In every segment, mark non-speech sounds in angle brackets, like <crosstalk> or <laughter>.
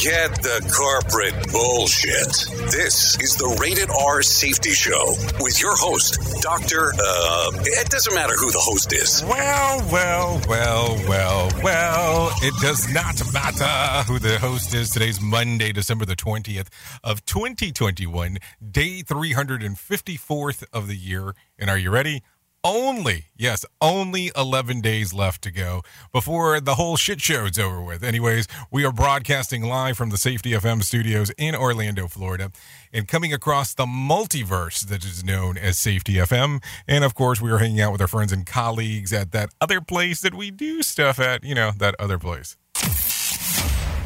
Forget the corporate bullshit. This is the Rated R Safety Show with your host, Dr. Uh, it doesn't matter who the host is. Well, well, well, well, well. It does not matter who the host is. Today's Monday, December the 20th of 2021, day 354th of the year. And are you ready? Only, yes, only 11 days left to go before the whole shit show is over with. Anyways, we are broadcasting live from the Safety FM studios in Orlando, Florida, and coming across the multiverse that is known as Safety FM. And of course, we are hanging out with our friends and colleagues at that other place that we do stuff at, you know, that other place.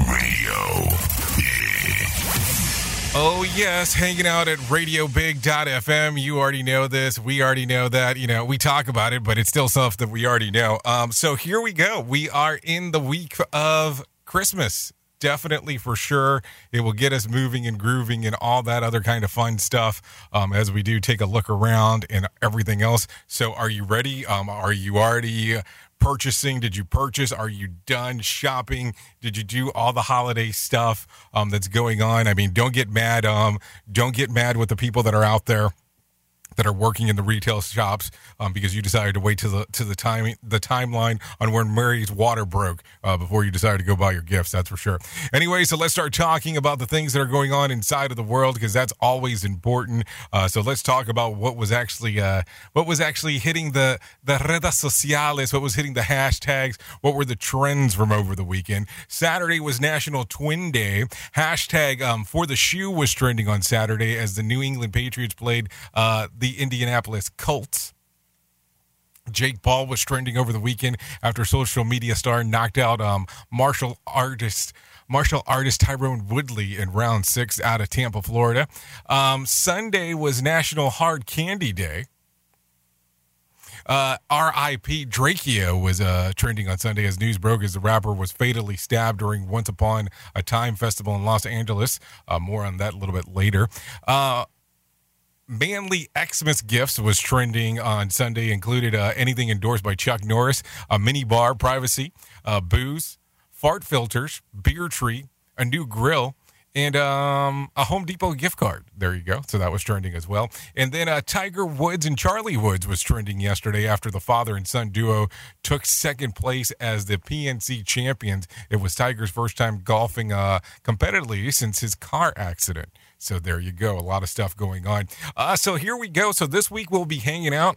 Radio. Oh, yes, hanging out at radiobig.fm. You already know this. We already know that. You know, we talk about it, but it's still stuff that we already know. Um, so here we go. We are in the week of Christmas. Definitely for sure. It will get us moving and grooving and all that other kind of fun stuff um, as we do take a look around and everything else. So, are you ready? Um, are you already purchasing? Did you purchase? Are you done shopping? Did you do all the holiday stuff um, that's going on? I mean, don't get mad. Um, don't get mad with the people that are out there that are working in the retail shops um, because you decided to wait to the to the time the timeline on when Mary's water broke uh, before you decided to go buy your gifts. That's for sure. Anyway, so let's start talking about the things that are going on inside of the world because that's always important. Uh, so let's talk about what was actually uh, what was actually hitting the the redes sociales, what was hitting the hashtags, what were the trends from over the weekend. Saturday was National Twin Day. Hashtag um, for the shoe was trending on Saturday as the New England Patriots played uh, the Indianapolis Colts. Jake Paul was trending over the weekend after social media star knocked out um, martial artist martial artist Tyron Woodley in round six out of Tampa, Florida. Um, Sunday was National Hard Candy Day. Uh, R.I.P. Drakeo was uh, trending on Sunday as news broke as the rapper was fatally stabbed during Once Upon a Time festival in Los Angeles. Uh, more on that a little bit later. Manly Xmas gifts was trending on Sunday, included uh, anything endorsed by Chuck Norris, a mini bar, privacy, uh, booze, fart filters, beer tree, a new grill, and um, a Home Depot gift card. There you go. So that was trending as well. And then uh, Tiger Woods and Charlie Woods was trending yesterday after the father and son duo took second place as the PNC champions. It was Tiger's first time golfing uh, competitively since his car accident. So there you go. A lot of stuff going on. Uh, so here we go. So this week we'll be hanging out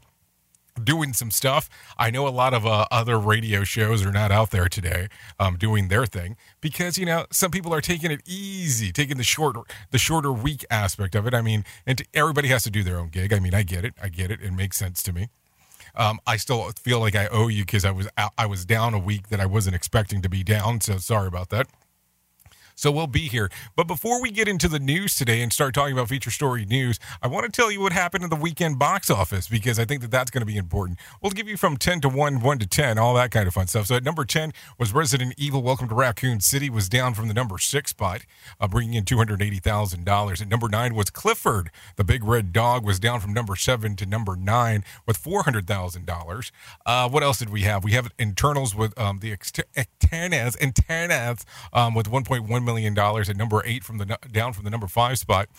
doing some stuff. I know a lot of uh, other radio shows are not out there today um, doing their thing because you know some people are taking it easy, taking the shorter the shorter week aspect of it. I mean, and everybody has to do their own gig. I mean, I get it, I get it. It makes sense to me. Um, I still feel like I owe you because I was out, I was down a week that I wasn't expecting to be down. So sorry about that. So we'll be here. But before we get into the news today and start talking about feature story news, I want to tell you what happened in the weekend box office because I think that that's going to be important. We'll give you from 10 to 1, 1 to 10, all that kind of fun stuff. So at number 10 was Resident Evil Welcome to Raccoon City was down from the number 6 spot, uh, bringing in $280,000. At number 9 was Clifford, the Big Red Dog was down from number 7 to number 9 with $400,000. Uh, what else did we have? We have internals with um, the Externas, Internas um, with 1.1 million dollars at number eight from the down from the number five spot.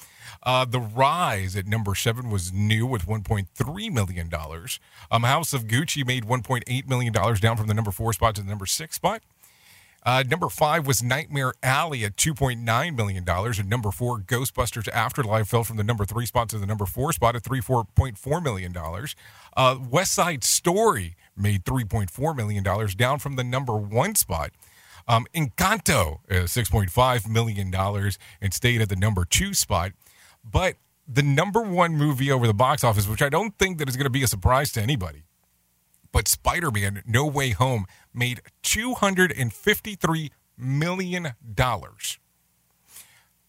Uh, the Rise at number seven was new with 1.3 million dollars. Um, House of Gucci made 1.8 million dollars down from the number four spot to the number six spot. Uh, number five was Nightmare Alley at $2.9 million. And number four, Ghostbusters Afterlife fell from the number three spot to the number four spot at $3.4 million. Uh, West Side Story made $3.4 million, down from the number one spot. Um, Encanto, uh, $6.5 million, and stayed at the number two spot. But the number one movie over the box office, which I don't think that is going to be a surprise to anybody, but Spider Man No Way Home made $253 million.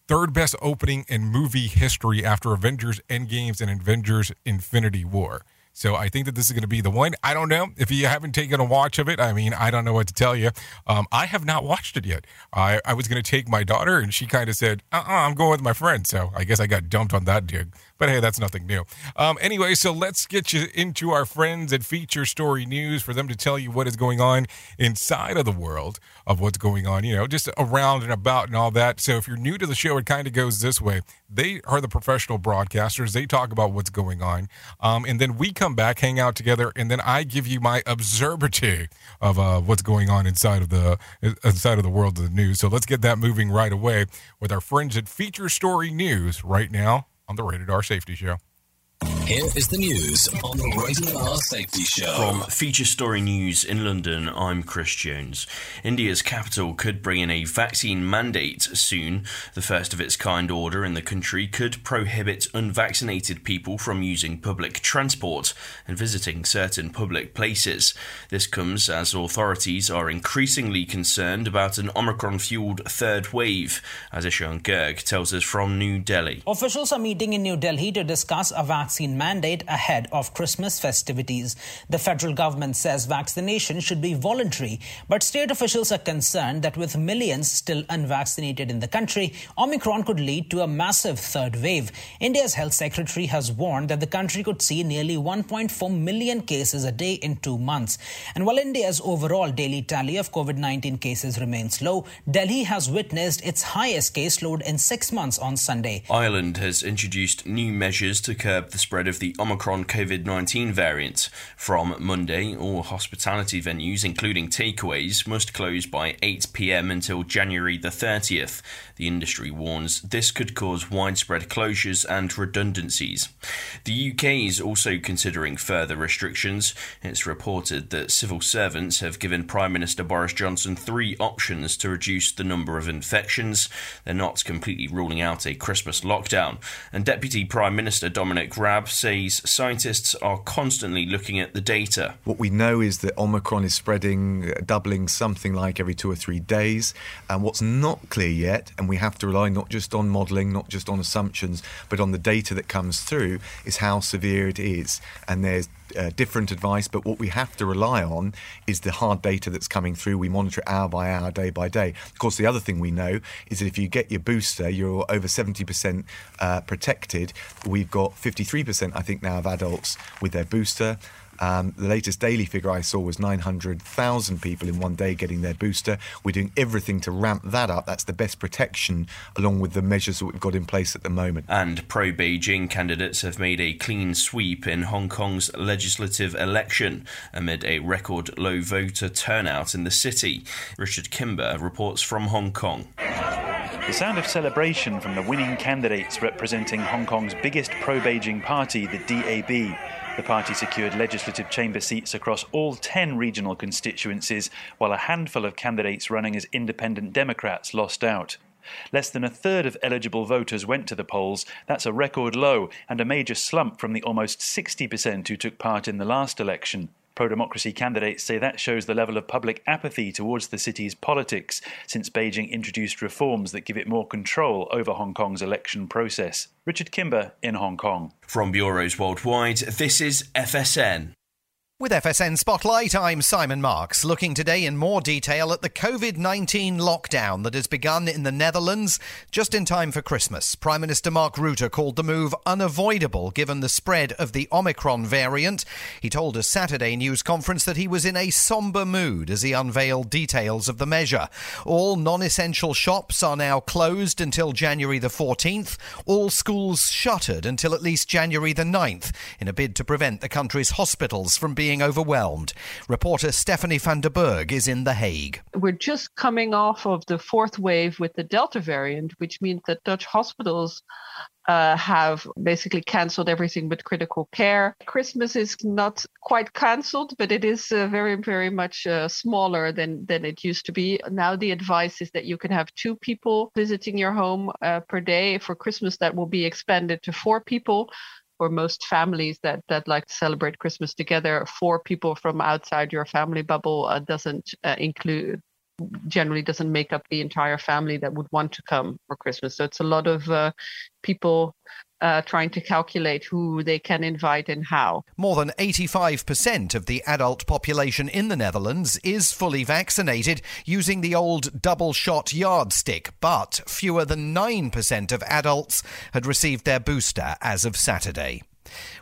Third best opening in movie history after Avengers Endgames and Avengers Infinity War. So I think that this is going to be the one. I don't know if you haven't taken a watch of it. I mean, I don't know what to tell you. Um, I have not watched it yet. I, I was going to take my daughter, and she kind of said, uh uh-uh, I'm going with my friend. So I guess I got dumped on that dig. But hey, that's nothing new. Um, anyway, so let's get you into our friends at Feature Story News for them to tell you what is going on inside of the world of what's going on, you know, just around and about and all that. So if you're new to the show, it kind of goes this way. They are the professional broadcasters. They talk about what's going on. Um, and then we come back, hang out together, and then I give you my observatory of uh, what's going on inside of the inside of the world of the news. So let's get that moving right away with our friends at Feature Story News right now on the Rated R Safety Show. Here is the news on the Rated R Safety Show. From Feature Story News in London, I'm Chris Jones. India's capital could bring in a vaccine mandate soon. The first of its kind order in the country could prohibit unvaccinated people from using public transport and visiting certain public places. This comes as authorities are increasingly concerned about an Omicron fueled third wave, as Ishan Girg tells us from New Delhi. Officials are meeting in New Delhi to discuss a vaccine mandate ahead of Christmas festivities. The federal government says vaccination should be voluntary, but state officials are concerned that with millions still unvaccinated in the country, Omicron could lead to a massive third wave. India's health secretary has warned that the country could see nearly 1.4 million cases a day in two months. And while India's overall daily tally of COVID 19 cases remains low, Delhi has witnessed its highest caseload in six months on Sunday. Ireland has introduced new measures to curb the spread of the Omicron COVID 19 variant. From Monday, all hospitality venues, including takeaways, must close by 8 pm until January the 30th. The industry warns this could cause widespread closures and redundancies. The UK is also considering further restrictions. It's reported that civil servants have given Prime Minister Boris Johnson three options to reduce the number of infections. They're not completely ruling out a Christmas lockdown. And Deputy Prime Minister Dominic says scientists are constantly looking at the data. What we know is that Omicron is spreading, uh, doubling something like every two or three days. And what's not clear yet, and we have to rely not just on modelling, not just on assumptions, but on the data that comes through, is how severe it is. And there's uh, different advice, but what we have to rely on is the hard data that's coming through. We monitor it hour by hour, day by day. Of course, the other thing we know is that if you get your booster, you're over 70% uh, protected. We've got 53%, I think, now of adults with their booster. Um, the latest daily figure I saw was 900,000 people in one day getting their booster. We're doing everything to ramp that up. That's the best protection, along with the measures that we've got in place at the moment. And pro Beijing candidates have made a clean sweep in Hong Kong's legislative election amid a record low voter turnout in the city. Richard Kimber reports from Hong Kong. The sound of celebration from the winning candidates representing Hong Kong's biggest pro Beijing party, the DAB. The party secured legislative chamber seats across all 10 regional constituencies, while a handful of candidates running as independent Democrats lost out. Less than a third of eligible voters went to the polls. That's a record low and a major slump from the almost 60% who took part in the last election. Pro democracy candidates say that shows the level of public apathy towards the city's politics since Beijing introduced reforms that give it more control over Hong Kong's election process. Richard Kimber in Hong Kong. From bureaus worldwide, this is FSN. With FSN Spotlight, I'm Simon Marks, looking today in more detail at the COVID 19 lockdown that has begun in the Netherlands just in time for Christmas. Prime Minister Mark Rutte called the move unavoidable given the spread of the Omicron variant. He told a Saturday news conference that he was in a somber mood as he unveiled details of the measure. All non essential shops are now closed until January the 14th, all schools shuttered until at least January the 9th, in a bid to prevent the country's hospitals from being being overwhelmed. Reporter Stephanie van den Berg is in The Hague. We're just coming off of the fourth wave with the Delta variant, which means that Dutch hospitals uh, have basically cancelled everything but critical care. Christmas is not quite cancelled, but it is uh, very, very much uh, smaller than, than it used to be. Now, the advice is that you can have two people visiting your home uh, per day. For Christmas, that will be expanded to four people. For most families that that like to celebrate Christmas together, four people from outside your family bubble uh, doesn't uh, include generally doesn't make up the entire family that would want to come for Christmas. So it's a lot of uh, people uh, trying to calculate who they can invite and how. More than 85% of the adult population in the Netherlands is fully vaccinated using the old double shot yardstick, but fewer than 9% of adults had received their booster as of Saturday.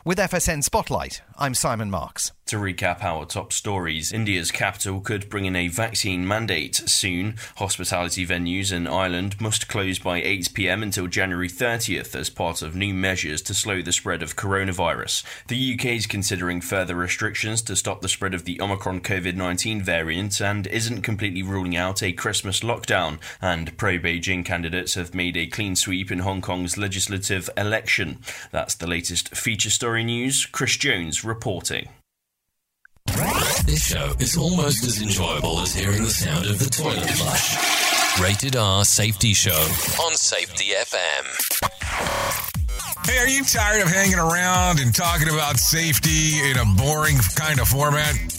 With FSN Spotlight, I'm Simon Marks. To recap our top stories, India's capital could bring in a vaccine mandate soon. Hospitality venues in Ireland must close by 8 pm until January 30th as part of new measures to slow the spread of coronavirus. The UK is considering further restrictions to stop the spread of the Omicron COVID 19 variant and isn't completely ruling out a Christmas lockdown. And pro Beijing candidates have made a clean sweep in Hong Kong's legislative election. That's the latest feature story news. Chris Jones reporting. This show is almost as enjoyable as hearing the sound of the toilet flush. Rated R Safety Show on Safety FM. Hey, are you tired of hanging around and talking about safety in a boring kind of format?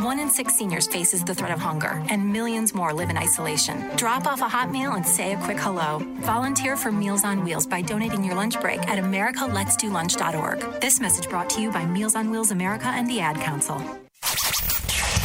One in six seniors faces the threat of hunger, and millions more live in isolation. Drop off a hot meal and say a quick hello. Volunteer for Meals on Wheels by donating your lunch break at americaletsdolunch.org. This message brought to you by Meals on Wheels America and the Ad Council.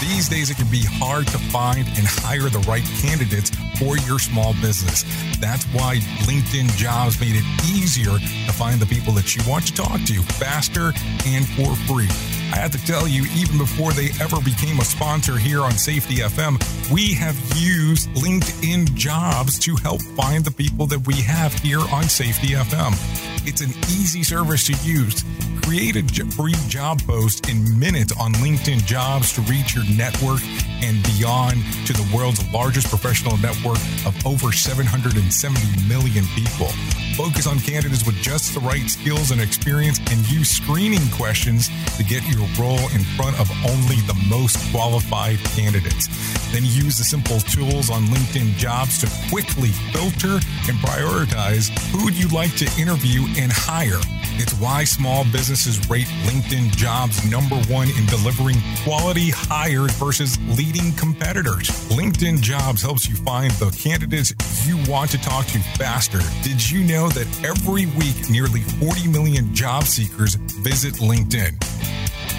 These days, it can be hard to find and hire the right candidates for your small business. That's why LinkedIn Jobs made it easier to find the people that you want to talk to faster and for free. I have to tell you, even before they ever became a sponsor here on Safety FM, we have used LinkedIn Jobs to help find the people that we have here on Safety FM. It's an easy service to use. Create a free job post in minutes on LinkedIn Jobs to reach your network and beyond to the world's largest professional network of over 770 million people. Focus on candidates with just the right skills and experience and use screening questions to get your role in front of only the most qualified candidates. Then use the simple tools on LinkedIn Jobs to quickly filter and prioritize who you'd like to interview and hire. It's why small businesses rate LinkedIn Jobs number one in delivering quality hires versus leading competitors. LinkedIn Jobs helps you find the candidates you want to talk to faster. Did you know that every week nearly 40 million job seekers visit LinkedIn?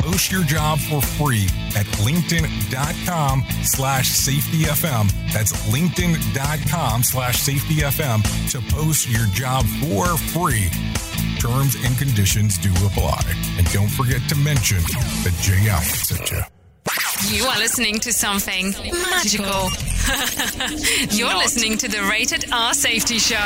Post your job for free at linkedin.com slash safetyfm. That's linkedin.com slash safetyfm to post your job for free. Terms and conditions do apply. And don't forget to mention that JL sent you. You are listening to something magical. <laughs> You're listening to the Rated R Safety Show.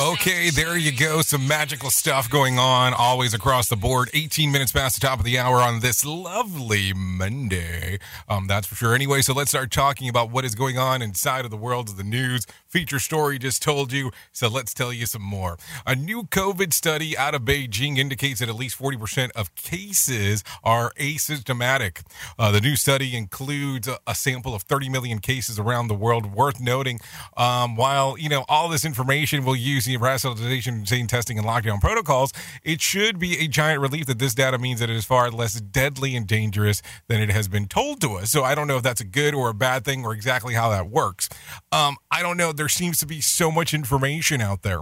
Okay, there you go. Some magical stuff going on always across the board. 18 minutes past the top of the hour on this lovely Monday. Um, that's for sure. Anyway, so let's start talking about what is going on inside of the world of the news. Feature story just told you, so let's tell you some more. A new COVID study out of Beijing indicates that at least 40% of cases are asymptomatic. Uh, the new study includes a, a sample of 30 million cases around the world. Worth noting, um, while you know all this information will use the rationalization, same testing, and lockdown protocols, it should be a giant relief that this data means that it is far less deadly and dangerous than it has been told to us. So I don't know if that's a good or a bad thing or exactly how that works. Um, I don't know. There seems to be so much information out there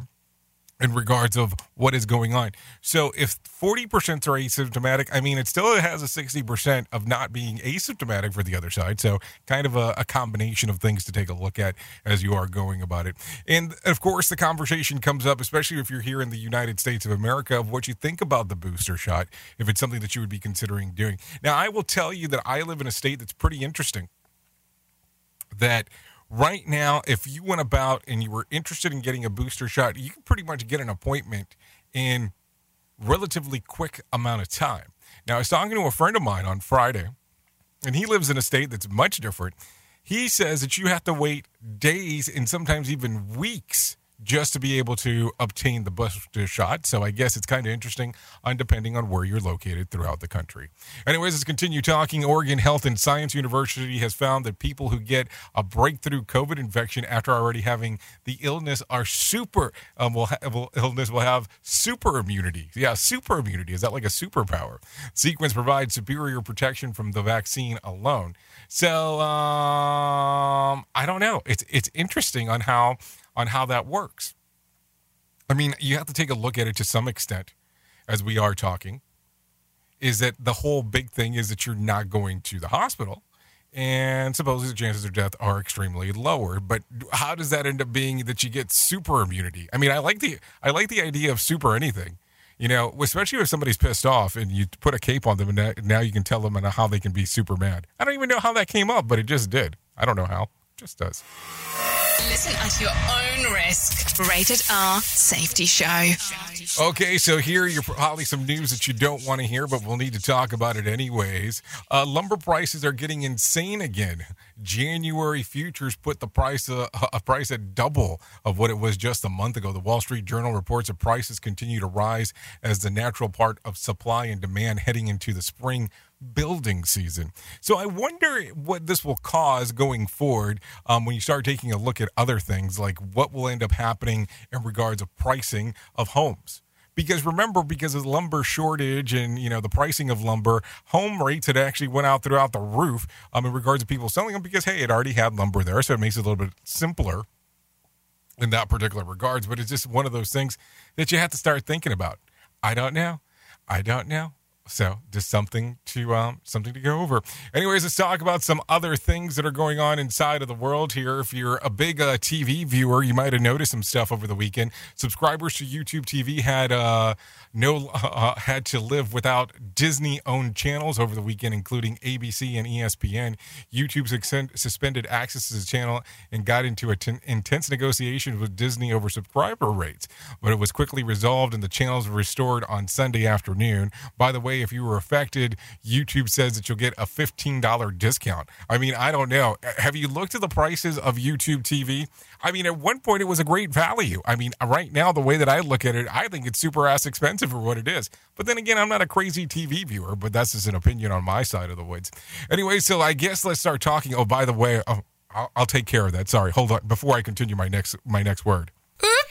in regards of what is going on. So if 40% are asymptomatic, I mean, it still has a 60% of not being asymptomatic for the other side. So kind of a, a, combination of things to take a look at as you are going about it. And of course, the conversation comes up, especially if you're here in the United States of America, of what you think about the booster shot, if it's something that you would be considering doing. Now, I will tell you that I live in a state that's pretty interesting. That right now, if you went about and you were interested in getting a booster shot, you can pretty much get an appointment in relatively quick amount of time. Now, I was talking to a friend of mine on Friday, and he lives in a state that's much different. He says that you have to wait days and sometimes even weeks just to be able to obtain the booster shot. So I guess it's kind of interesting on depending on where you're located throughout the country. Anyways, let's continue talking. Oregon Health and Science University has found that people who get a breakthrough COVID infection after already having the illness are super um, will, ha- will illness will have super immunity. Yeah, super immunity. Is that like a superpower? Sequence provides superior protection from the vaccine alone. So um, I don't know. It's it's interesting on how on how that works. I mean, you have to take a look at it to some extent as we are talking. Is that the whole big thing is that you're not going to the hospital and supposedly the chances of death are extremely lower. But how does that end up being that you get super immunity? I mean, I like the I like the idea of super anything. You know, especially if somebody's pissed off and you put a cape on them and now you can tell them how they can be super mad. I don't even know how that came up, but it just did. I don't know how. It just does. Listen at your own risk. Rated R Safety Show. Okay, so here you're probably some news that you don't want to hear, but we'll need to talk about it anyways. Uh, lumber prices are getting insane again. January futures put the price uh, a price at double of what it was just a month ago. The Wall Street Journal reports that prices continue to rise as the natural part of supply and demand heading into the spring building season. So I wonder what this will cause going forward um, when you start taking a look at other things, like what will end up happening in regards of pricing of homes. Because remember, because of the lumber shortage and you know the pricing of lumber, home rates had actually went out throughout the roof um, in regards to people selling them because hey, it already had lumber there, so it makes it a little bit simpler in that particular regards. But it's just one of those things that you have to start thinking about. I don't know. I don't know So just something to um, something to go over. Anyways, let's talk about some other things that are going on inside of the world here. If you're a big uh, TV viewer, you might have noticed some stuff over the weekend. Subscribers to YouTube TV had uh, no <laughs> uh, had to live without Disney-owned channels over the weekend, including ABC and ESPN. YouTube suspended access to the channel and got into a t- intense negotiations with Disney over subscriber rates, but it was quickly resolved and the channels were restored on Sunday afternoon. By the way, if you were affected, YouTube says that you'll get a $15 discount. I mean, I don't know. Have you looked at the prices of YouTube TV? I mean, at one point it was a great value. I mean, right now, the way that I look at it, I think it's super ass expensive for what it is. But then again, I'm not a crazy TV viewer, but that's just an opinion on my side of the woods. Anyway, so I guess let's start talking. Oh, by the way, oh, I'll, I'll take care of that. Sorry, hold on. Before I continue my next my next word.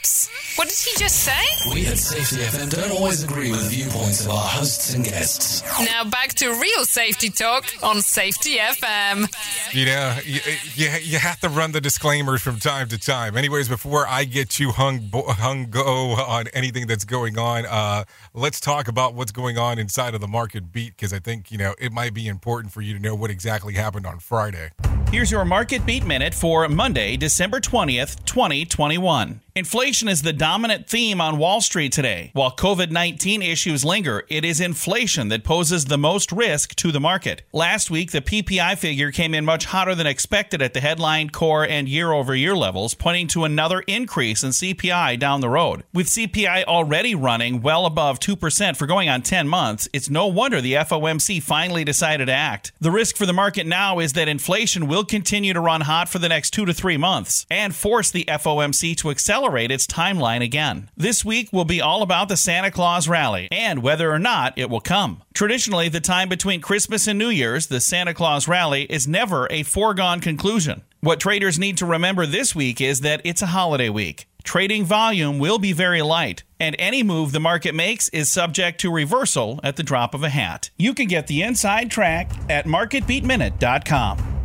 Oops! What did he just say? We at Safety FM don't always agree with the viewpoints of our hosts and guests. Now back to real safety talk on Safety FM. You know, you, you, you have to run the disclaimers from time to time. Anyways, before I get too hung hung go on anything that's going on, uh, let's talk about what's going on inside of the market beat because I think you know it might be important for you to know what exactly happened on Friday. Here's your market beat minute for Monday, December 20th, 2021. Inflation is the dominant theme on Wall Street today. While COVID 19 issues linger, it is inflation that poses the most risk to the market. Last week, the PPI figure came in much hotter than expected at the headline, core, and year over year levels, pointing to another increase in CPI down the road. With CPI already running well above 2% for going on 10 months, it's no wonder the FOMC finally decided to act. The risk for the market now is that inflation will continue to run hot for the next two to three months and force the FOMC to accelerate its timeline again. This week will be all about the Santa Claus rally and whether or not it will come. Traditionally, the time between Christmas and New Year's, the Santa Claus rally, is never a foregone conclusion. What traders need to remember this week is that it's a holiday week. Trading volume will be very light, and any move the market makes is subject to reversal at the drop of a hat. You can get the inside track at marketbeatminute.com.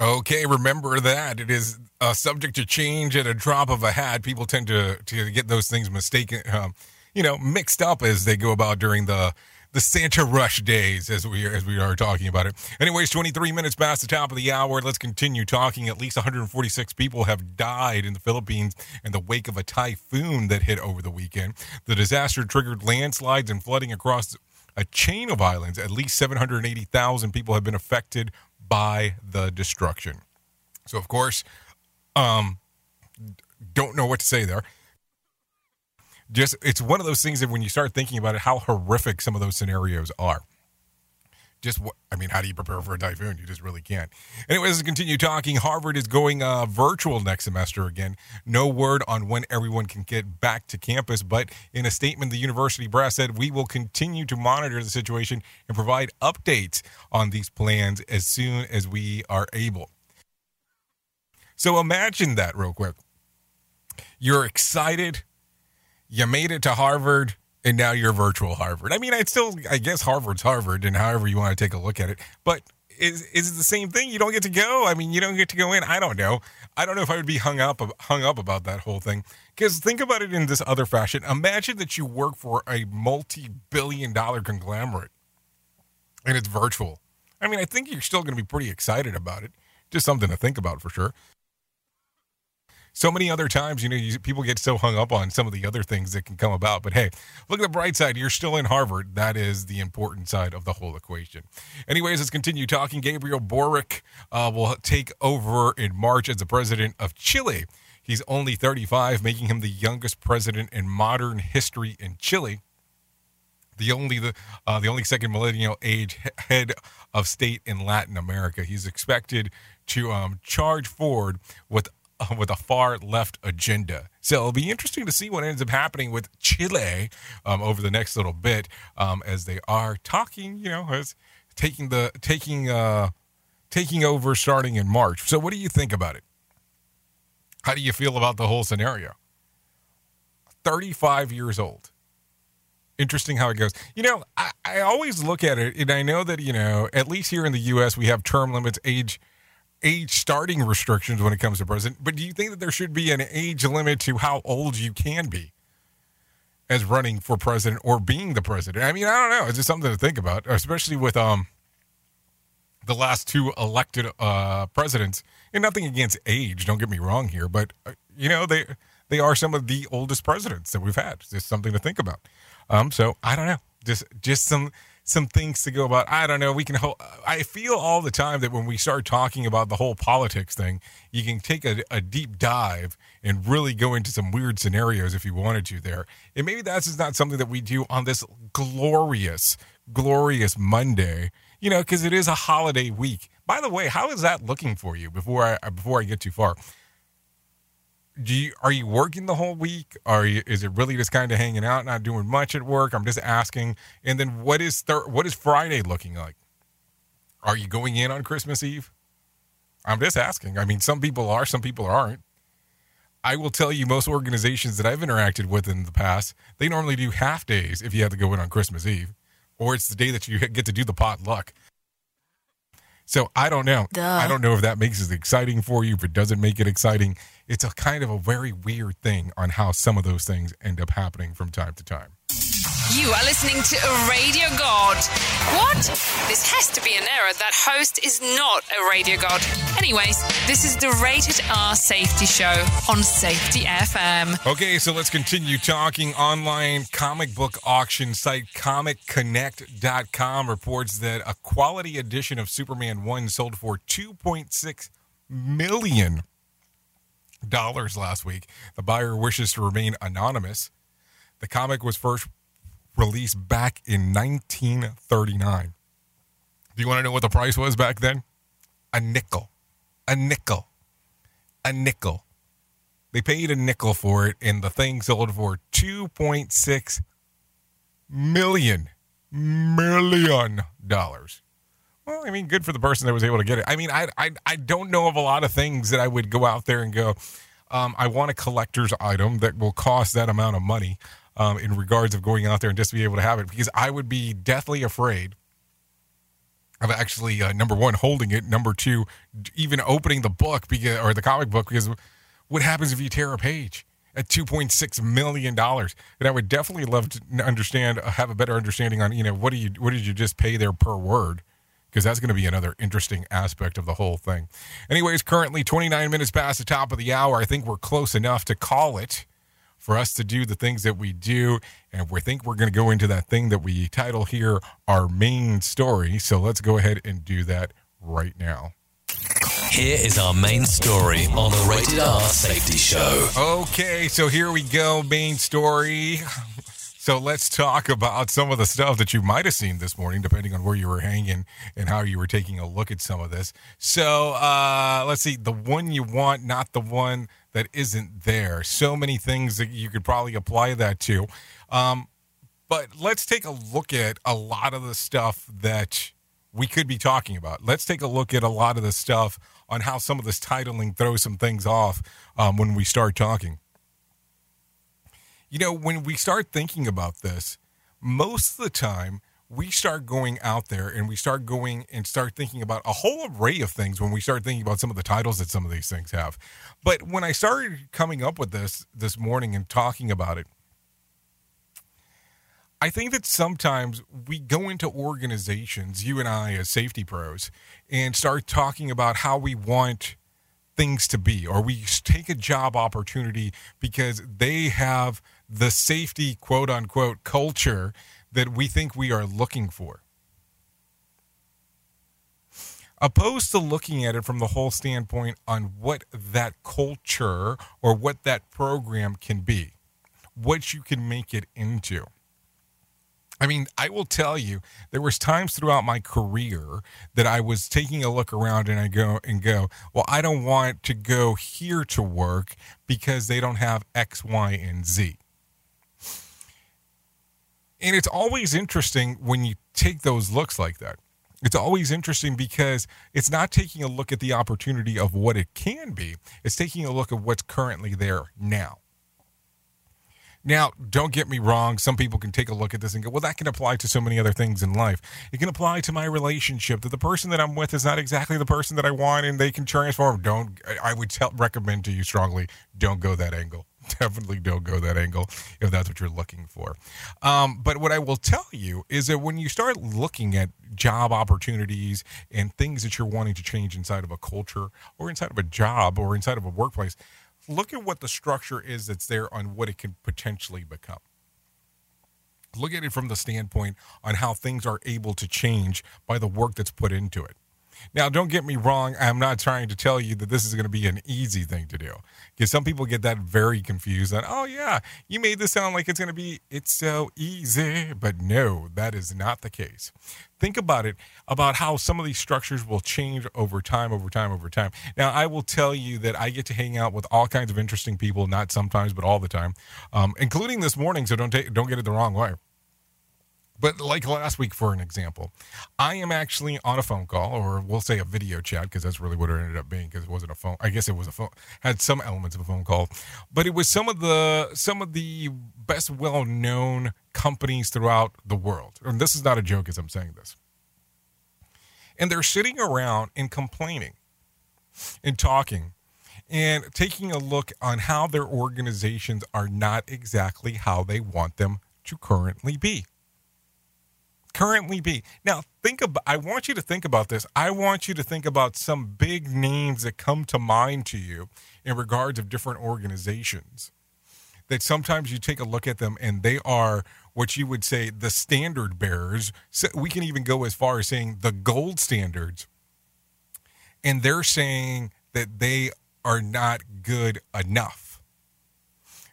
Okay, remember that it is uh, subject to change at a drop of a hat. People tend to to get those things mistaken, um, you know, mixed up as they go about during the the Santa rush days, as we as we are talking about it. Anyways, 23 minutes past the top of the hour. Let's continue talking. At least 146 people have died in the Philippines in the wake of a typhoon that hit over the weekend. The disaster triggered landslides and flooding across a chain of islands. At least 780,000 people have been affected by the destruction. So, of course, um, don't know what to say there. Just it's one of those things that when you start thinking about it, how horrific some of those scenarios are. Just what I mean, how do you prepare for a typhoon? You just really can't. Anyways, let's continue talking. Harvard is going uh, virtual next semester again. No word on when everyone can get back to campus, but in a statement, the university brass said we will continue to monitor the situation and provide updates on these plans as soon as we are able. So imagine that real quick. You're excited. You made it to Harvard and now you're virtual Harvard. I mean, I still, I guess Harvard's Harvard and however you want to take a look at it, but is, is it the same thing? You don't get to go. I mean, you don't get to go in. I don't know. I don't know if I would be hung up, hung up about that whole thing. Because think about it in this other fashion. Imagine that you work for a multi-billion dollar conglomerate and it's virtual. I mean, I think you're still going to be pretty excited about it. Just something to think about for sure so many other times, you know, you, people get so hung up on some of the other things that can come about. But hey, look at the bright side. You're still in Harvard. That is the important side of the whole equation. Anyways, let's continue talking. Gabriel Boric uh, will take over in March as the president of Chile. He's only 35, making him the youngest president in modern history in Chile. The only the uh, the only second millennial age head of state in Latin America. He's expected to um, charge forward with <laughs> with a far left agenda. So it'll be interesting to see what ends up happening with Chile um, over the next little bit um, as they are talking, you know, as taking the taking uh, taking over starting in March. So what do you think about it? How do you feel about the whole scenario? 35 years old. Interesting how it goes. You know, I, I always look at it, and I know that, you know, at least here in the U.S., we have term limits, age age starting restrictions when it comes to president, but do you think that there should be an age limit to how old you can be? as running for president or being the president. I mean, I don't know. It's just something to think about, especially with um the last two elected uh, presidents. And nothing against age, don't get me wrong here, but uh, you know they they are some of the oldest presidents that we've had. Just something to think about. Um, so I don't know. Just just some some things to go about. I don't know. We can. Hold, I feel all the time that when we start talking about the whole politics thing, you can take a, a deep dive and really go into some weird scenarios if you wanted to there. And maybe that's just not something that we do on this glorious, glorious Monday. You know, because it is a holiday week. By the way, how is that looking for you? Before I before I get too far, do you are you working the whole week? Are you is it really just kind of hanging out, not doing much at work? I'm just asking. And then what is thir- what is Friday looking like? Are you going in on Christmas Eve? I'm just asking. I mean, some people are, some people aren't. I will tell you, most organizations that I've interacted with in the past, they normally do half days if you have to go in on Christmas Eve, or it's the day that you get to do the potluck. So I don't know. Duh. I don't know if that makes it exciting for you, if it doesn't make it exciting. It's a kind of a very weird thing on how some of those things end up happening from time to time. You are listening to a radio god. What? This has to be an error. That host is not a radio god. Anyways, this is the Rated R Safety Show on Safety FM. Okay, so let's continue talking. Online comic book auction site ComicConnect.com reports that a quality edition of Superman 1 sold for 2.6 million dollars last week. The buyer wishes to remain anonymous. The comic was first released back in 1939. Do you want to know what the price was back then? A nickel. A nickel. A nickel. They paid a nickel for it, and the thing sold for 2.6 million million dollars. Well, I mean, good for the person that was able to get it. I mean, I I, I don't know of a lot of things that I would go out there and go, um, I want a collector's item that will cost that amount of money um, in regards of going out there and just be able to have it because I would be deathly afraid of actually uh, number one holding it, number two even opening the book because or the comic book because what happens if you tear a page at 2.6 million dollars? And i would definitely love to understand have a better understanding on you know what do you what did you just pay there per word? Because that's going to be another interesting aspect of the whole thing. Anyways currently 29 minutes past the top of the hour. I think we're close enough to call it for us to do the things that we do and we think we're going to go into that thing that we title here our main story so let's go ahead and do that right now Here is our main story on the Rated R Safety Show. Okay, so here we go, main story. So let's talk about some of the stuff that you might have seen this morning, depending on where you were hanging and how you were taking a look at some of this. So uh, let's see, the one you want, not the one that isn't there. So many things that you could probably apply that to. Um, but let's take a look at a lot of the stuff that we could be talking about. Let's take a look at a lot of the stuff on how some of this titling throws some things off um, when we start talking. You know, when we start thinking about this, most of the time we start going out there and we start going and start thinking about a whole array of things when we start thinking about some of the titles that some of these things have. But when I started coming up with this this morning and talking about it, I think that sometimes we go into organizations, you and I as safety pros, and start talking about how we want things to be, or we take a job opportunity because they have the safety quote unquote culture that we think we are looking for. Opposed to looking at it from the whole standpoint on what that culture or what that program can be, what you can make it into. I mean, I will tell you, there was times throughout my career that I was taking a look around and I go and go, well, I don't want to go here to work because they don't have X, Y, and Z. And it's always interesting when you take those looks like that. It's always interesting because it's not taking a look at the opportunity of what it can be. It's taking a look at what's currently there now. Now, don't get me wrong. Some people can take a look at this and go, well, that can apply to so many other things in life. It can apply to my relationship that the person that I'm with is not exactly the person that I want and they can transform. Don't, I would tell, recommend to you strongly, don't go that angle. <laughs> definitely don't go that angle if that's what you're looking for. Um, but what I will tell you is that when you start looking at job opportunities and things that you're wanting to change inside of a culture or inside of a job or inside of a workplace, look at what the structure is that's there on what it can potentially become look at it from the standpoint on how things are able to change by the work that's put into it. Now, don't get me wrong. I'm not trying to tell you that this is going to be an easy thing to do because some people get that very confused that, oh, yeah, you made this sound like it's going to be, it's so easy. But no, that is not the case. Think about it about how some of these structures will change over time, over time, over time. Now, I will tell you that I get to hang out with all kinds of interesting people, not sometimes, but all the time, um, including this morning. So don't take, don't get it the wrong way. But like last week, for an example, I am actually on a phone call, or we'll say a video chat, because that's really what it ended up being. Because it wasn't a phone. I guess it was a phone. Had some elements of a phone call, but it was some of the some of the best well known companies throughout the world. And this is not a joke, as I'm saying this. And they're sitting around and complaining, and talking, and taking a look on how their organizations are not exactly how they want them to currently be currently be. Now, think about I want you to think about this. I want you to think about some big names that come to mind to you in regards of different organizations. That sometimes you take a look at them and they are what you would say the standard bearers. So we can even go as far as saying the gold standards. And they're saying that they are not good enough.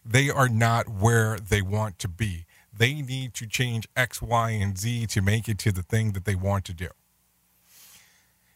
They are not where they want to be they need to change X, Y, and Z to make it to the thing that they want to do.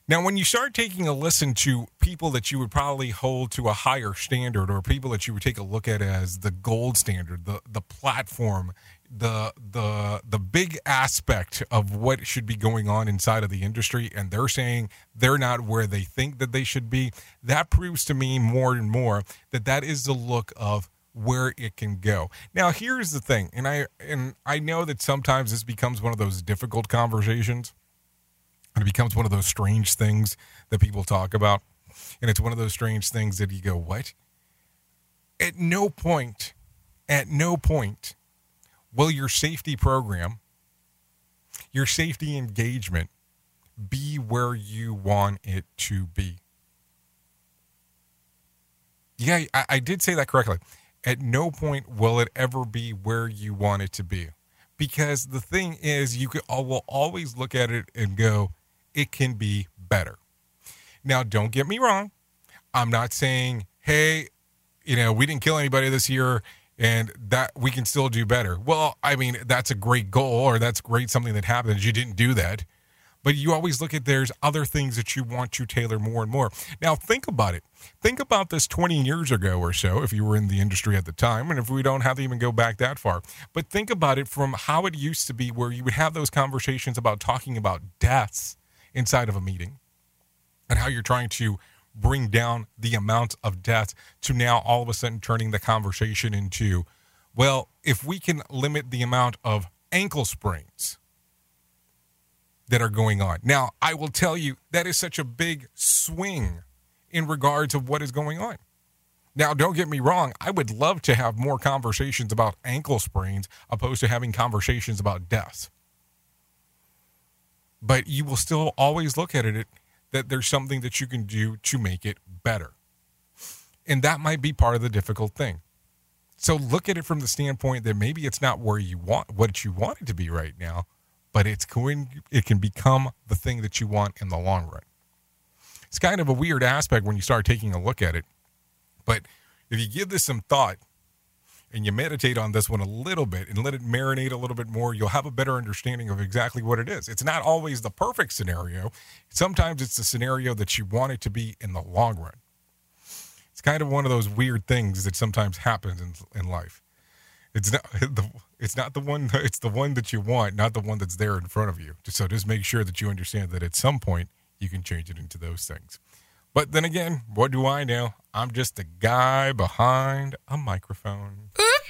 Now, when you start taking a listen to people that you would probably hold to a higher standard, or people that you would take a look at as the gold standard, the the platform, the the the big aspect of what should be going on inside of the industry, and they're saying they're not where they think that they should be, that proves to me more and more that that is the look of where it can go. Now, here's the thing, and I and I know that sometimes this becomes one of those difficult conversations. And it becomes one of those strange things that people talk about. And it's one of those strange things that you go, "What?" At no point, at no point will your safety program, your safety engagement be where you want it to be. Yeah, I, I did say that correctly at no point will it ever be where you want it to be. Because the thing is, you could, will always look at it and go, it can be better. Now, don't get me wrong. I'm not saying, hey, you know, we didn't kill anybody this year and that we can still do better. Well, I mean, that's a great goal or that's great something that happened. You didn't do that but you always look at there's other things that you want to tailor more and more. Now, think about it. Think about this 20 years ago or so, if you were in the industry at the time, and if we don't have to even go back that far. But think about it from how it used to be, where you would have those conversations about talking about deaths inside of a meeting and how you're trying to bring down the amount of death to now all of a sudden turning the conversation into, well, if we can limit the amount of ankle sprains that are going on. Now, I will tell you that is such a big swing in regards of what is going on. Now, don't get me wrong, I would love to have more conversations about ankle sprains opposed to having conversations about deaths. But you will still always look at it that there's something that you can do to make it better. And that might be part of the difficult thing. So look at it from the standpoint that maybe it's not where you want what you want it to be right now, but it's it can become the thing that you want in the long run. It's kind of a weird aspect when you start taking a look at it. But if you give this some thought and you meditate on this one a little bit and let it marinate a little bit more, you'll have a better understanding of exactly what it is. It's not always the perfect scenario. Sometimes it's the scenario that you want it to be in the long run. It's kind of one of those weird things that sometimes happens in, in life. It's not <laughs> the it's not the one it's the one that you want, not the one that's there in front of you. So just make sure that you understand that at some point you can change it into those things. But then again, what do I know? I'm just a guy behind a microphone. Mm-hmm.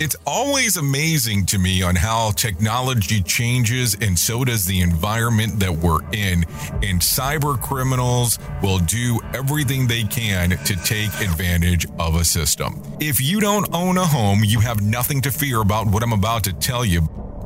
It's always amazing to me on how technology changes and so does the environment that we're in. And cyber criminals will do everything they can to take advantage of a system. If you don't own a home, you have nothing to fear about what I'm about to tell you.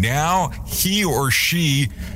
Now he or she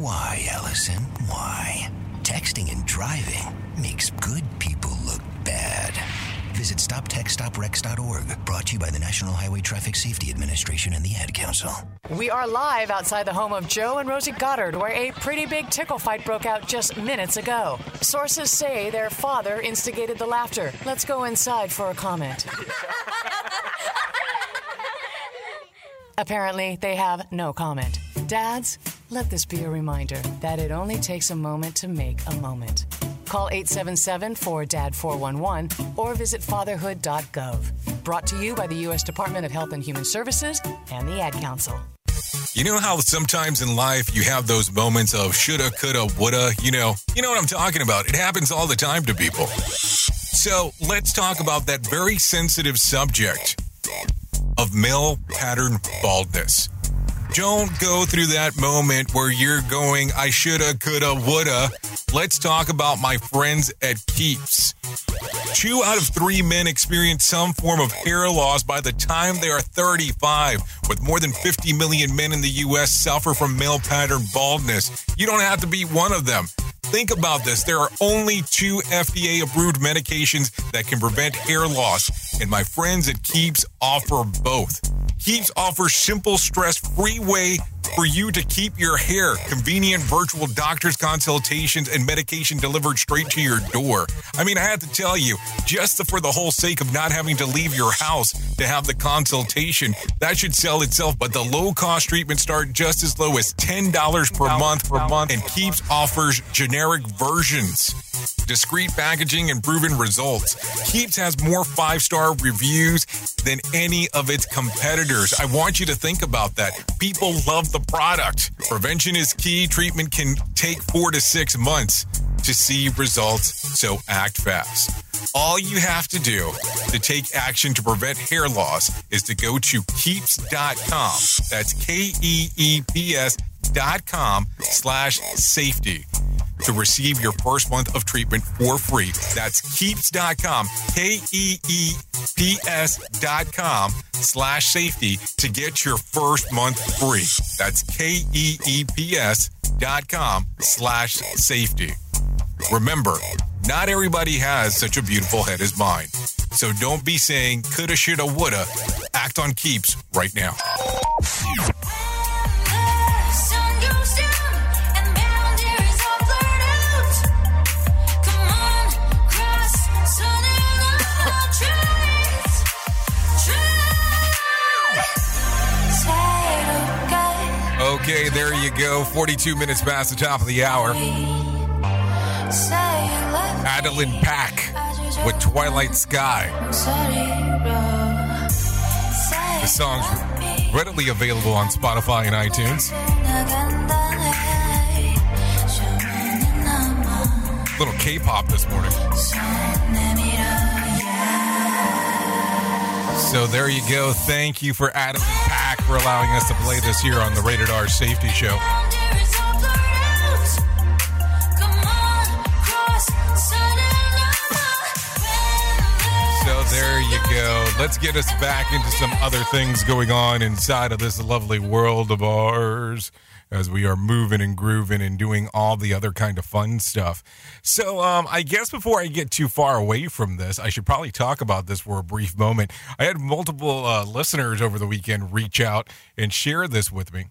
Why, Allison? Why? Texting and driving makes good people look bad. Visit StopTextStopWrecks.org, brought to you by the National Highway Traffic Safety Administration and the Ad Council. We are live outside the home of Joe and Rosie Goddard, where a pretty big tickle fight broke out just minutes ago. Sources say their father instigated the laughter. Let's go inside for a comment. <laughs> Apparently, they have no comment. Dads, let this be a reminder that it only takes a moment to make a moment. Call 877 4 DAD 411 or visit fatherhood.gov. Brought to you by the U.S. Department of Health and Human Services and the Ad Council. You know how sometimes in life you have those moments of shoulda, coulda, woulda, you know, you know what I'm talking about. It happens all the time to people. So let's talk about that very sensitive subject of male pattern baldness. Don't go through that moment where you're going, I shoulda, coulda, woulda. Let's talk about my friends at Keeps. Two out of three men experience some form of hair loss by the time they are 35. With more than 50 million men in the U.S. suffer from male pattern baldness. You don't have to be one of them. Think about this. There are only two FDA approved medications that can prevent hair loss, and my friends at Keeps offer both. Keeps offers simple, stress free way for you to keep your hair. Convenient virtual doctor's consultations and medication delivered straight to your door. I mean, I have to tell you, just for the whole sake of not having to leave your house to have the consultation, that should sell itself. But the low cost treatments start just as low as $10 per month per month and Keeps offers generic versions. discreet packaging, and proven results. Keeps has more five star reviews than any of its competitors. I want you to think about that. People love the product. Prevention is key. Treatment can take four to six months to see results, so act fast. All you have to do to take action to prevent hair loss is to go to keeps.com. That's K E E P S dot com slash safety to receive your first month of treatment for free. That's keeps.com, K E E P S dot com slash safety to get your first month free. That's K E E P S dot com slash safety. Remember, not everybody has such a beautiful head as mine. So don't be saying coulda, shoulda, woulda. Act on keeps right now. Okay, there you go. 42 minutes past the top of the hour. Adeline Pack with Twilight Sky. The song's readily available on Spotify and iTunes. Little K-pop this morning. So there you go. Thank you for Adam Pack for allowing us to play this here on the Rated R Safety Show. Go. Let's get us back into some other things going on inside of this lovely world of ours as we are moving and grooving and doing all the other kind of fun stuff. So, um, I guess before I get too far away from this, I should probably talk about this for a brief moment. I had multiple uh, listeners over the weekend reach out and share this with me.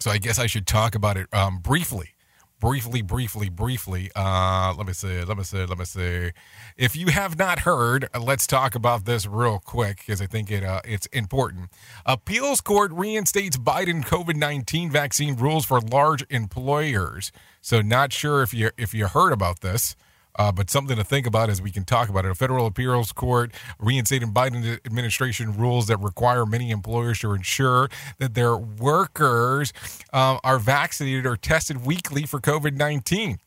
So, I guess I should talk about it um, briefly briefly, briefly, briefly. Uh, let me see. Let me see. Let me see. If you have not heard, uh, let's talk about this real quick because I think it uh, it's important. Appeals court reinstates Biden COVID nineteen vaccine rules for large employers. So, not sure if you if you heard about this. Uh, but something to think about as we can talk about it. A federal appeals court reinstated Biden administration rules that require many employers to ensure that their workers um, are vaccinated or tested weekly for COVID 19.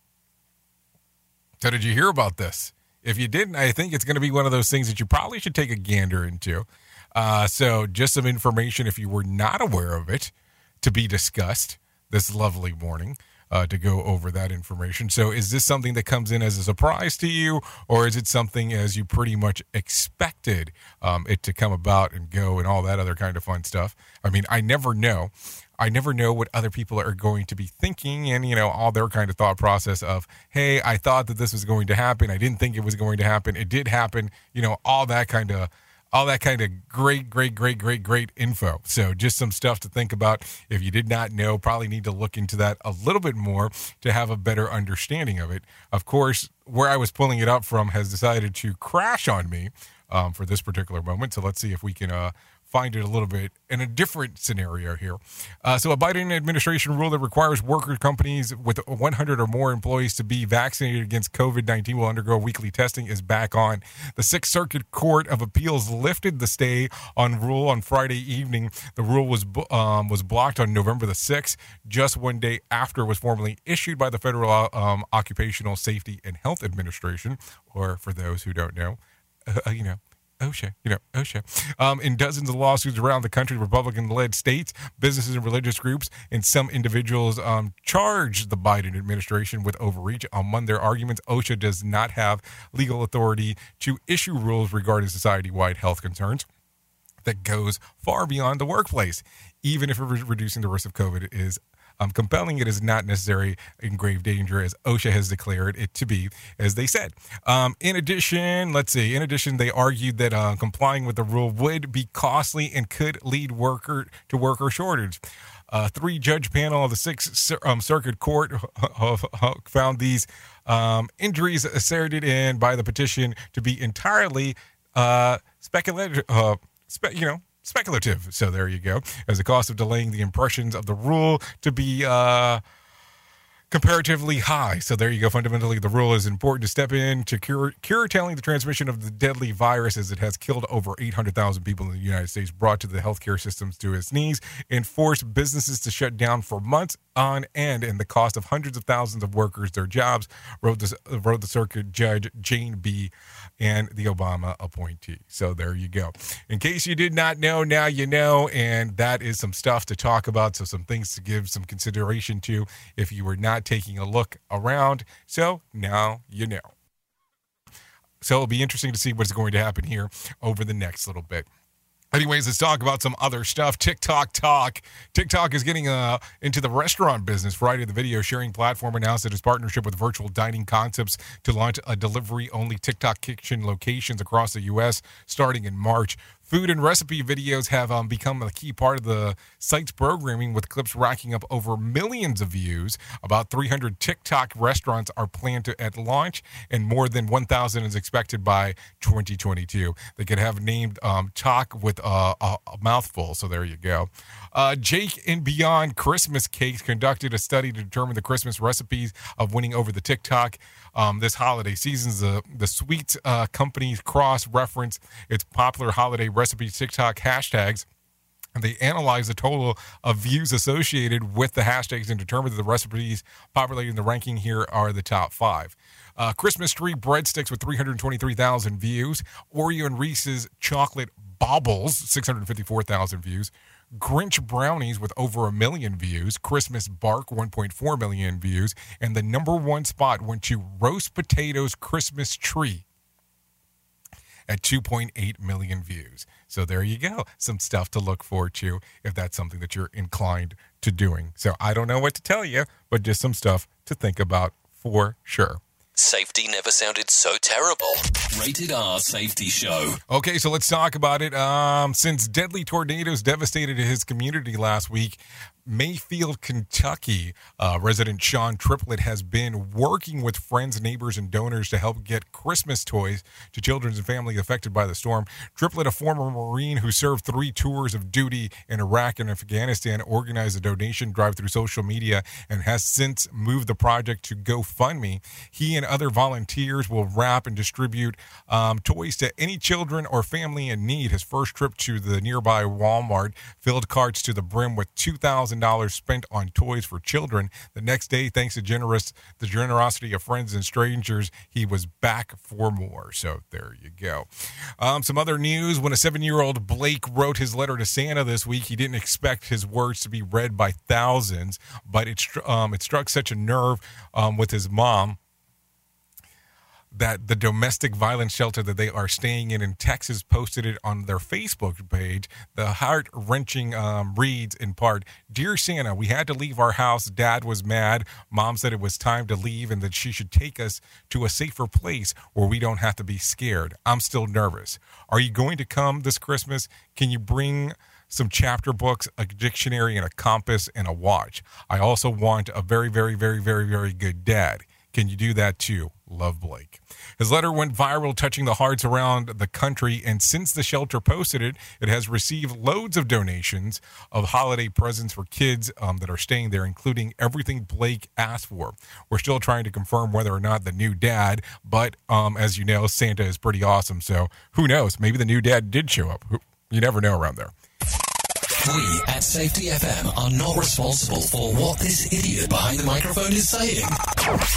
So, did you hear about this? If you didn't, I think it's going to be one of those things that you probably should take a gander into. Uh, so, just some information if you were not aware of it to be discussed this lovely morning uh, to go over that information. So, is this something that comes in as a surprise to you, or is it something as you pretty much expected um, it to come about and go and all that other kind of fun stuff? I mean, I never know. I never know what other people are going to be thinking and, you know, all their kind of thought process of, hey, I thought that this was going to happen. I didn't think it was going to happen. It did happen, you know, all that kind of all that kind of great, great, great, great, great info. So, just some stuff to think about. If you did not know, probably need to look into that a little bit more to have a better understanding of it. Of course, where I was pulling it up from has decided to crash on me um, for this particular moment. So, let's see if we can uh, find it a little bit in a different scenario here. Uh, so, a Biden administration rule that requires worker companies with 100 or more employees to be vaccinated against COVID 19 will undergo weekly testing is back on. The Sixth Circuit Court of Appeals lifted the stay on rule on Friday evening. The rule was um, was blocked on November the 6th, just one day after it was formally issued by the Federal um, Occupational Safety and Health Administration, or for those who don't know, uh, <laughs> you know, OSHA, you know, OSHA. Um, in dozens of lawsuits around the country, Republican led states, businesses, and religious groups, and some individuals um, charged the Biden administration with overreach. Among their arguments, OSHA does not have legal authority to issue rules regarding society wide health concerns that goes far beyond the workplace, even if reducing the risk of COVID is um, compelling it is not necessary in grave danger, as OSHA has declared it to be, as they said. Um, in addition, let's see. In addition, they argued that uh, complying with the rule would be costly and could lead worker to worker shortage. A three judge panel of the Sixth um, Circuit Court found these um, injuries asserted in by the petition to be entirely uh, speculative. Uh, spe- you know, speculative. So there you go. As the cost of delaying the impressions of the rule to be uh, comparatively high. So there you go. Fundamentally, the rule is important to step in to cure, curtailing the transmission of the deadly virus as it has killed over 800,000 people in the United States, brought to the healthcare systems to its knees, and forced businesses to shut down for months on end, and the cost of hundreds of thousands of workers their jobs, wrote wrote the circuit judge Jane B. and the Obama appointee. So there you go. In case you did not know, now you know, and that is some stuff to talk about. So some things to give some consideration to if you were not taking a look around. So now you know. So it'll be interesting to see what's going to happen here over the next little bit. Anyways, let's talk about some other stuff. TikTok Talk. TikTok is getting uh, into the restaurant business. Friday, the video sharing platform announced its partnership with Virtual Dining Concepts to launch a delivery only TikTok kitchen locations across the U.S. starting in March. Food and recipe videos have um, become a key part of the site's programming, with clips racking up over millions of views. About 300 TikTok restaurants are planned to at launch, and more than 1,000 is expected by 2022. They could have named um, Talk with uh, a, a, mouthful. So there you go. Uh, Jake and Beyond Christmas Cakes conducted a study to determine the Christmas recipes of winning over the TikTok um, this holiday season. The the sweet uh, companies cross reference its popular holiday recipe TikTok hashtags. They analyze the total of views associated with the hashtags and determine that the recipes populated in the ranking here are the top five. Uh, Christmas tree breadsticks with 323,000 views. Oreo and Reese's chocolate baubles, 654,000 views. Grinch Brownies with over a million views, Christmas Bark 1.4 million views, and the number one spot went to Roast Potatoes Christmas Tree at 2.8 million views. So there you go. Some stuff to look forward to if that's something that you're inclined to doing. So I don't know what to tell you, but just some stuff to think about for sure. Safety never sounded so terrible. Rated R Safety Show. Okay, so let's talk about it. Um, since deadly tornadoes devastated his community last week, Mayfield, Kentucky, uh, resident Sean Triplett has been working with friends, neighbors, and donors to help get Christmas toys to children and families affected by the storm. Triplett, a former Marine who served three tours of duty in Iraq and Afghanistan, organized a donation drive through social media and has since moved the project to GoFundMe. He and other volunteers will wrap and distribute um, toys to any children or family in need. His first trip to the nearby Walmart filled carts to the brim with 2,000 dollars spent on toys for children. The next day, thanks to generous the generosity of friends and strangers, he was back for more. So there you go. Um, some other news: when a seven-year-old Blake wrote his letter to Santa this week, he didn't expect his words to be read by thousands, but it um, it struck such a nerve um, with his mom that the domestic violence shelter that they are staying in in Texas posted it on their Facebook page. The heart wrenching um, reads in part Dear Santa, we had to leave our house. Dad was mad. Mom said it was time to leave and that she should take us to a safer place where we don't have to be scared. I'm still nervous. Are you going to come this Christmas? Can you bring some chapter books, a dictionary, and a compass and a watch? I also want a very, very, very, very, very good dad. Can you do that too? Love Blake. His letter went viral, touching the hearts around the country, and since the shelter posted it, it has received loads of donations of holiday presents for kids um, that are staying there, including everything Blake asked for. We're still trying to confirm whether or not the new dad, but um, as you know, Santa is pretty awesome, so who knows? Maybe the new dad did show up. You never know around there. We at Safety FM are not responsible for what this idiot behind the microphone is saying.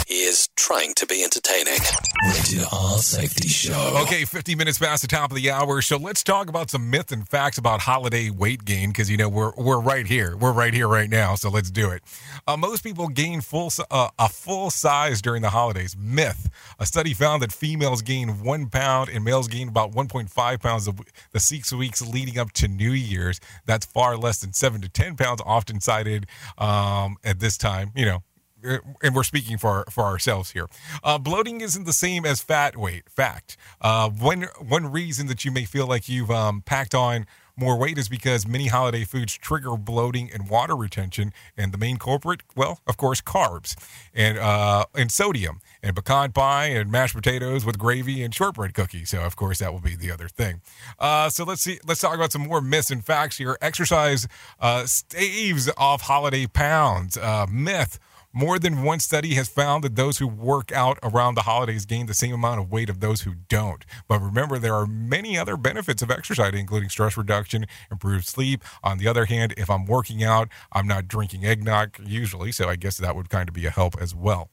He is trying to be entertaining. Rated R Safety Show. Okay, 50 minutes past the top of the hour. So let's talk about some myth and facts about holiday weight gain because, you know, we're, we're right here. We're right here right now. So let's do it. Uh, most people gain full uh, a full size during the holidays. Myth. A study found that females gain one pound and males gain about 1.5 pounds of the six weeks leading up to New Year's. That's far less than seven to 10 pounds, often cited um, at this time, you know, uh, and we're speaking for for ourselves here. Uh, bloating isn't the same as fat weight. Fact. Uh, one one reason that you may feel like you've um, packed on more weight is because many holiday foods trigger bloating and water retention, and the main culprit, well, of course, carbs and uh, and sodium and pecan pie and mashed potatoes with gravy and shortbread cookies. So, of course, that will be the other thing. Uh, so let's see. Let's talk about some more myths and facts here. Exercise uh, staves off holiday pounds. Uh, myth More than one study has found that those who work out around the holidays gain the same amount of weight of those who don't. But remember, there are many other benefits of exercise, including stress reduction, improved sleep. On the other hand, if I'm working out, I'm not drinking eggnog usually, so I guess that would kind of be a help as well.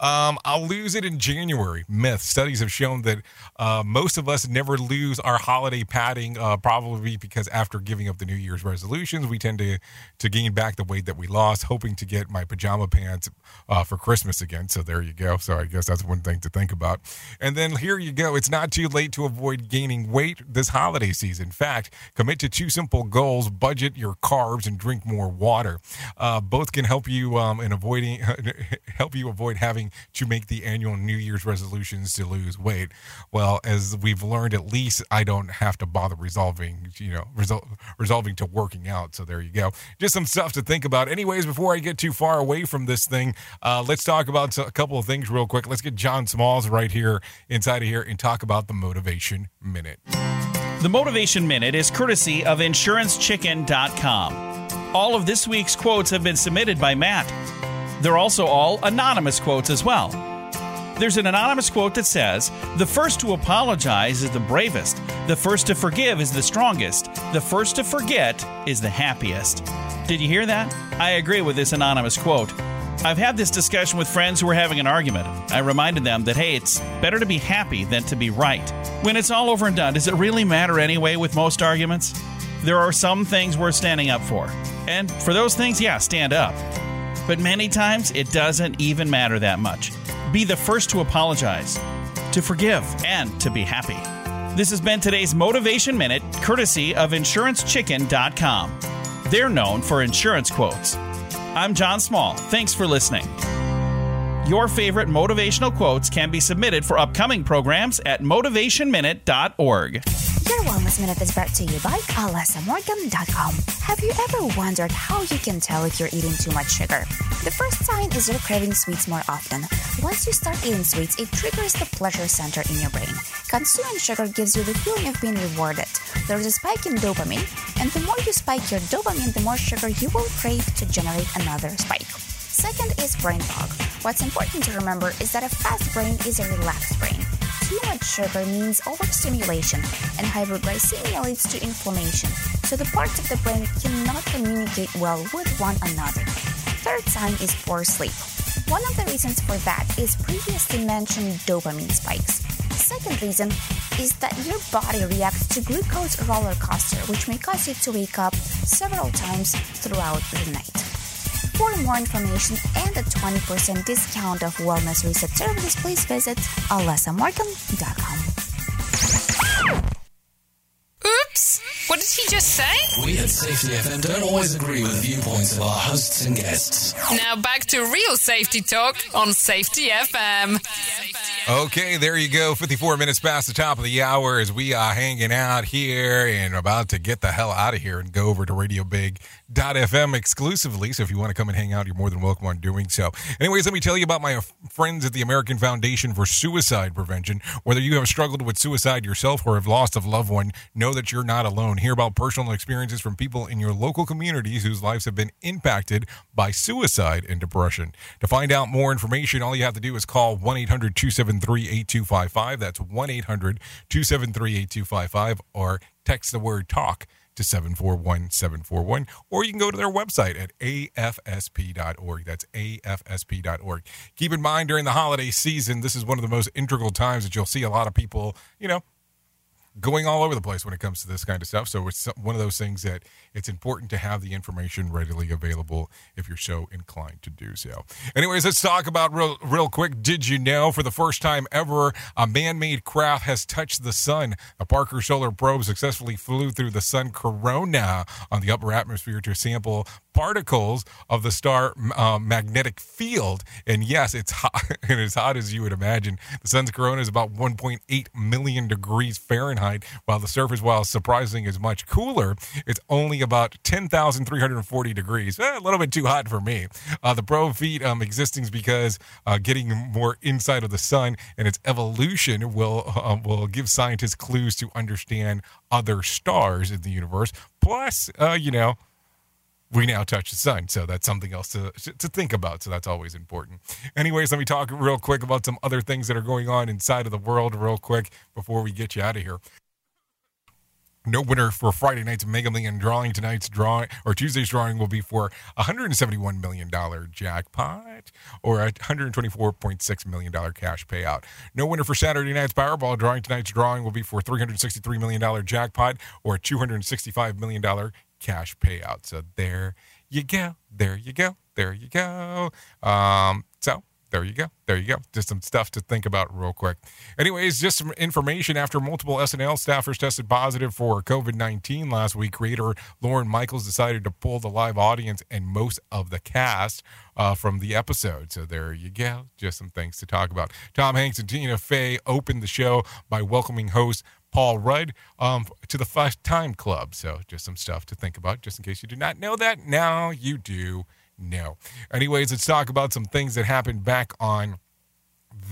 Um, I'll lose it in January. Myth. Studies have shown that uh, most of us never lose our holiday padding, uh, probably because after giving up the New Year's resolutions, we tend to to gain back the weight that we lost, hoping to get my pajama pants uh, for Christmas again. So there you go. So I guess that's one thing to think about. And then here you go. It's not too late to avoid gaining weight this holiday season. In fact, commit to two simple goals: budget your carbs and drink more water. Uh, both can help you um, in avoiding <laughs> help you avoid having to make the annual New Year's resolutions to lose weight. Well, as we've learned, at least I don't have to bother resolving, you know, resol- resolving to working out. So there you go. Just some stuff to think about. Anyways, before I get too far away from this thing, uh, let's talk about a couple of things real quick. Let's get John Smalls right here inside of here and talk about the Motivation Minute. The Motivation Minute is courtesy of InsuranceChicken.com. All of this week's quotes have been submitted by Matt. They're also all anonymous quotes as well. There's an anonymous quote that says, The first to apologize is the bravest. The first to forgive is the strongest. The first to forget is the happiest. Did you hear that? I agree with this anonymous quote. I've had this discussion with friends who were having an argument. I reminded them that, hey, it's better to be happy than to be right. When it's all over and done, does it really matter anyway with most arguments? There are some things worth standing up for. And for those things, yeah, stand up. But many times it doesn't even matter that much. Be the first to apologize, to forgive, and to be happy. This has been today's Motivation Minute, courtesy of InsuranceChicken.com. They're known for insurance quotes. I'm John Small. Thanks for listening. Your favorite motivational quotes can be submitted for upcoming programs at motivationminute.org. Your Wellness Minute is brought to you by AlessaMorgan.com. Have you ever wondered how you can tell if you're eating too much sugar? The first sign is you're craving sweets more often. Once you start eating sweets, it triggers the pleasure center in your brain. Consuming sugar gives you the feeling of being rewarded. There's a spike in dopamine, and the more you spike your dopamine, the more sugar you will crave to generate another spike. Second is brain fog. What's important to remember is that a fast brain is a relaxed brain. Too much sugar means overstimulation, and hyperglycemia leads to inflammation, so the parts of the brain cannot communicate well with one another. Third sign is poor sleep. One of the reasons for that is previously mentioned dopamine spikes. Second reason is that your body reacts to glucose roller coaster, which may cause you to wake up several times throughout the night. For more information and a 20% discount of wellness research services, please visit alessamorgan.com. Oops! What did he just say? We at Safety FM don't always agree with viewpoints of our hosts and guests. Now back to real safety talk on Safety FM. Okay, there you go. 54 minutes past the top of the hour as we are hanging out here and about to get the hell out of here and go over to Radio Big. Dot fm exclusively. So if you want to come and hang out, you're more than welcome on doing so. Anyways, let me tell you about my friends at the American Foundation for Suicide Prevention. Whether you have struggled with suicide yourself or have lost a loved one, know that you're not alone. Hear about personal experiences from people in your local communities whose lives have been impacted by suicide and depression. To find out more information, all you have to do is call 1 800 273 8255. That's 1 800 273 8255 or text the word talk to 741 741, or you can go to their website at afsp.org. That's afsp.org. Keep in mind during the holiday season, this is one of the most integral times that you'll see a lot of people, you know, going all over the place when it comes to this kind of stuff. So it's one of those things that it's important to have the information readily available if you're so inclined to do so. Anyways, let's talk about real, real quick. Did you know for the first time ever, a man made craft has touched the sun? A Parker Solar Probe successfully flew through the sun corona on the upper atmosphere to sample particles of the star uh, magnetic field. And yes, it's hot <laughs> and as hot as you would imagine. The sun's corona is about 1.8 million degrees Fahrenheit, while the surface, while surprising, is much cooler. It's only about 10,340 degrees. Eh, a little bit too hot for me. Uh, the probe feat um, existing is because uh, getting more inside of the sun and its evolution will uh, will give scientists clues to understand other stars in the universe. Plus, uh, you know we now touch the sun. So that's something else to, to think about. So that's always important. Anyways, let me talk real quick about some other things that are going on inside of the world, real quick, before we get you out of here. No winner for Friday night's Mega Million drawing. Tonight's drawing or Tuesday's drawing will be for a $171 million jackpot or a $124.6 million cash payout. No winner for Saturday night's Powerball drawing. Tonight's drawing will be for a $363 million jackpot or a $265 million cash payout. So there you go. There you go. There you go. Um, so there you go. There you go. Just some stuff to think about real quick. Anyways, just some information after multiple SNL staffers tested positive for COVID 19 last week, creator Lorne Michaels decided to pull the live audience and most of the cast uh, from the episode. So there you go. Just some things to talk about. Tom Hanks and Tina Fey opened the show by welcoming host Paul Rudd um, to the Five Time Club. So just some stuff to think about, just in case you do not know that. Now you do know. Anyways, let's talk about some things that happened back on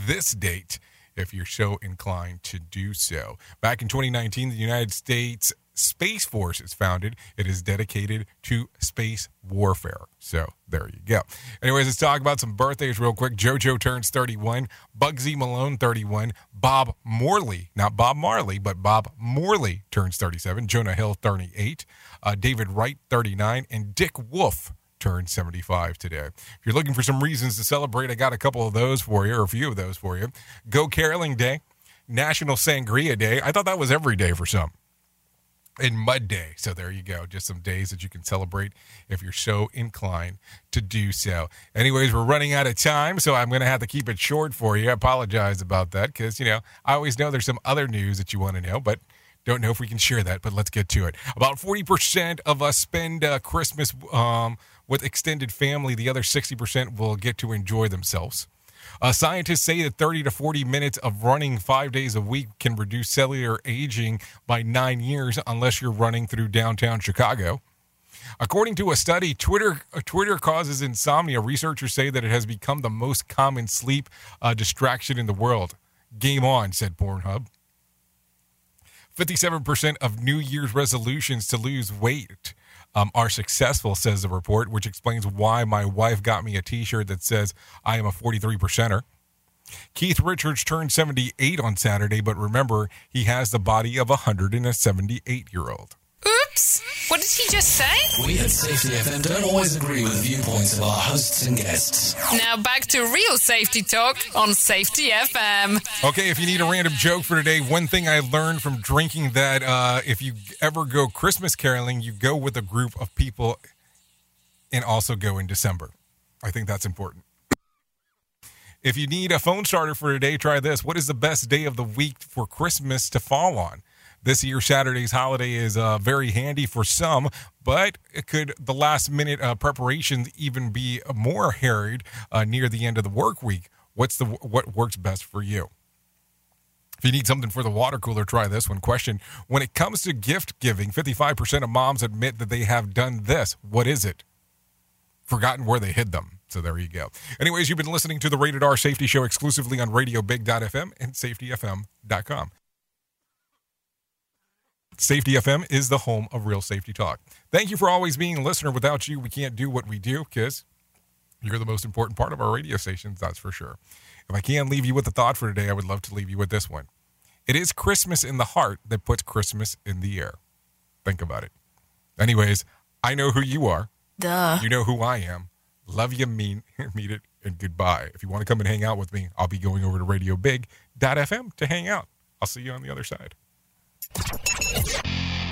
this date, if you're so inclined to do so. Back in 2019, the United States Space Force is founded. It is dedicated to space warfare. So there you go. Anyways, let's talk about some birthdays real quick. JoJo turns 31, Bugsy Malone 31, Bob Morley, not Bob Marley, but Bob Morley turns 37, Jonah Hill 38, uh, David Wright 39, and Dick Wolf turned 75 today. If you're looking for some reasons to celebrate, I got a couple of those for you, or a few of those for you. Go Caroling Day, National Sangria Day. I thought that was every day for some. And Mud Day. So there you go. Just some days that you can celebrate if you're so inclined to do so. Anyways, we're running out of time, so I'm going to have to keep it short for you. I apologize about that because, you know, I always know there's some other news that you want to know, but don't know if we can share that, but let's get to it. About 40% of us spend uh, Christmas um, with extended family. The other 60% will get to enjoy themselves. Uh, scientists say that 30 to 40 minutes of running five days a week can reduce cellular aging by nine years unless you're running through downtown Chicago. According to a study, Twitter uh, Twitter causes insomnia. Researchers say that it has become the most common sleep uh, distraction in the world. Game on, said Pornhub. 57% of New Year's resolutions to lose weight um, are successful, says the report, which explains why my wife got me a t shirt that says I am a 43 percenter. Keith Richards turned 78 on Saturday, but remember, he has the body of a 178 year old. Oops! What did he just say? We at Safety FM don't always agree with the viewpoints of our hosts and guests. Now back to real safety talk on Safety FM. Okay, if you need a random joke for today, one thing I learned from drinking that uh, if you ever go Christmas caroling, you go with a group of people and also go in December. I think that's important. If you need a phone starter for today, try this. What is the best day of the week for Christmas to fall on? This year, Saturday's holiday is uh, very handy for some, but could the last minute uh, preparations even be more harried uh, near the end of the work week. What's the what works best for you? If you need something for the water cooler, try this one. Question When it comes to gift giving, 55% of moms admit that they have done this. What is it? Forgotten where they hid them. So there you go. Anyways, you've been listening to the Rated R Safety Show exclusively on RadioBig.fm and SafetyFM.com. Safety FM is the home of real safety talk. Thank you for always being a listener. Without you, we can't do what we do because you're the most important part of our radio stations, that's for sure. If I can leave you with a thought for today, I would love to leave you with this one. It is Christmas in the heart that puts Christmas in the air. Think about it. Anyways, I know who you are. Duh. You know who I am. Love you, mean, <laughs> meet it, and goodbye. If you want to come and hang out with me, I'll be going over to RadioBig.fm to hang out. I'll see you on the other side.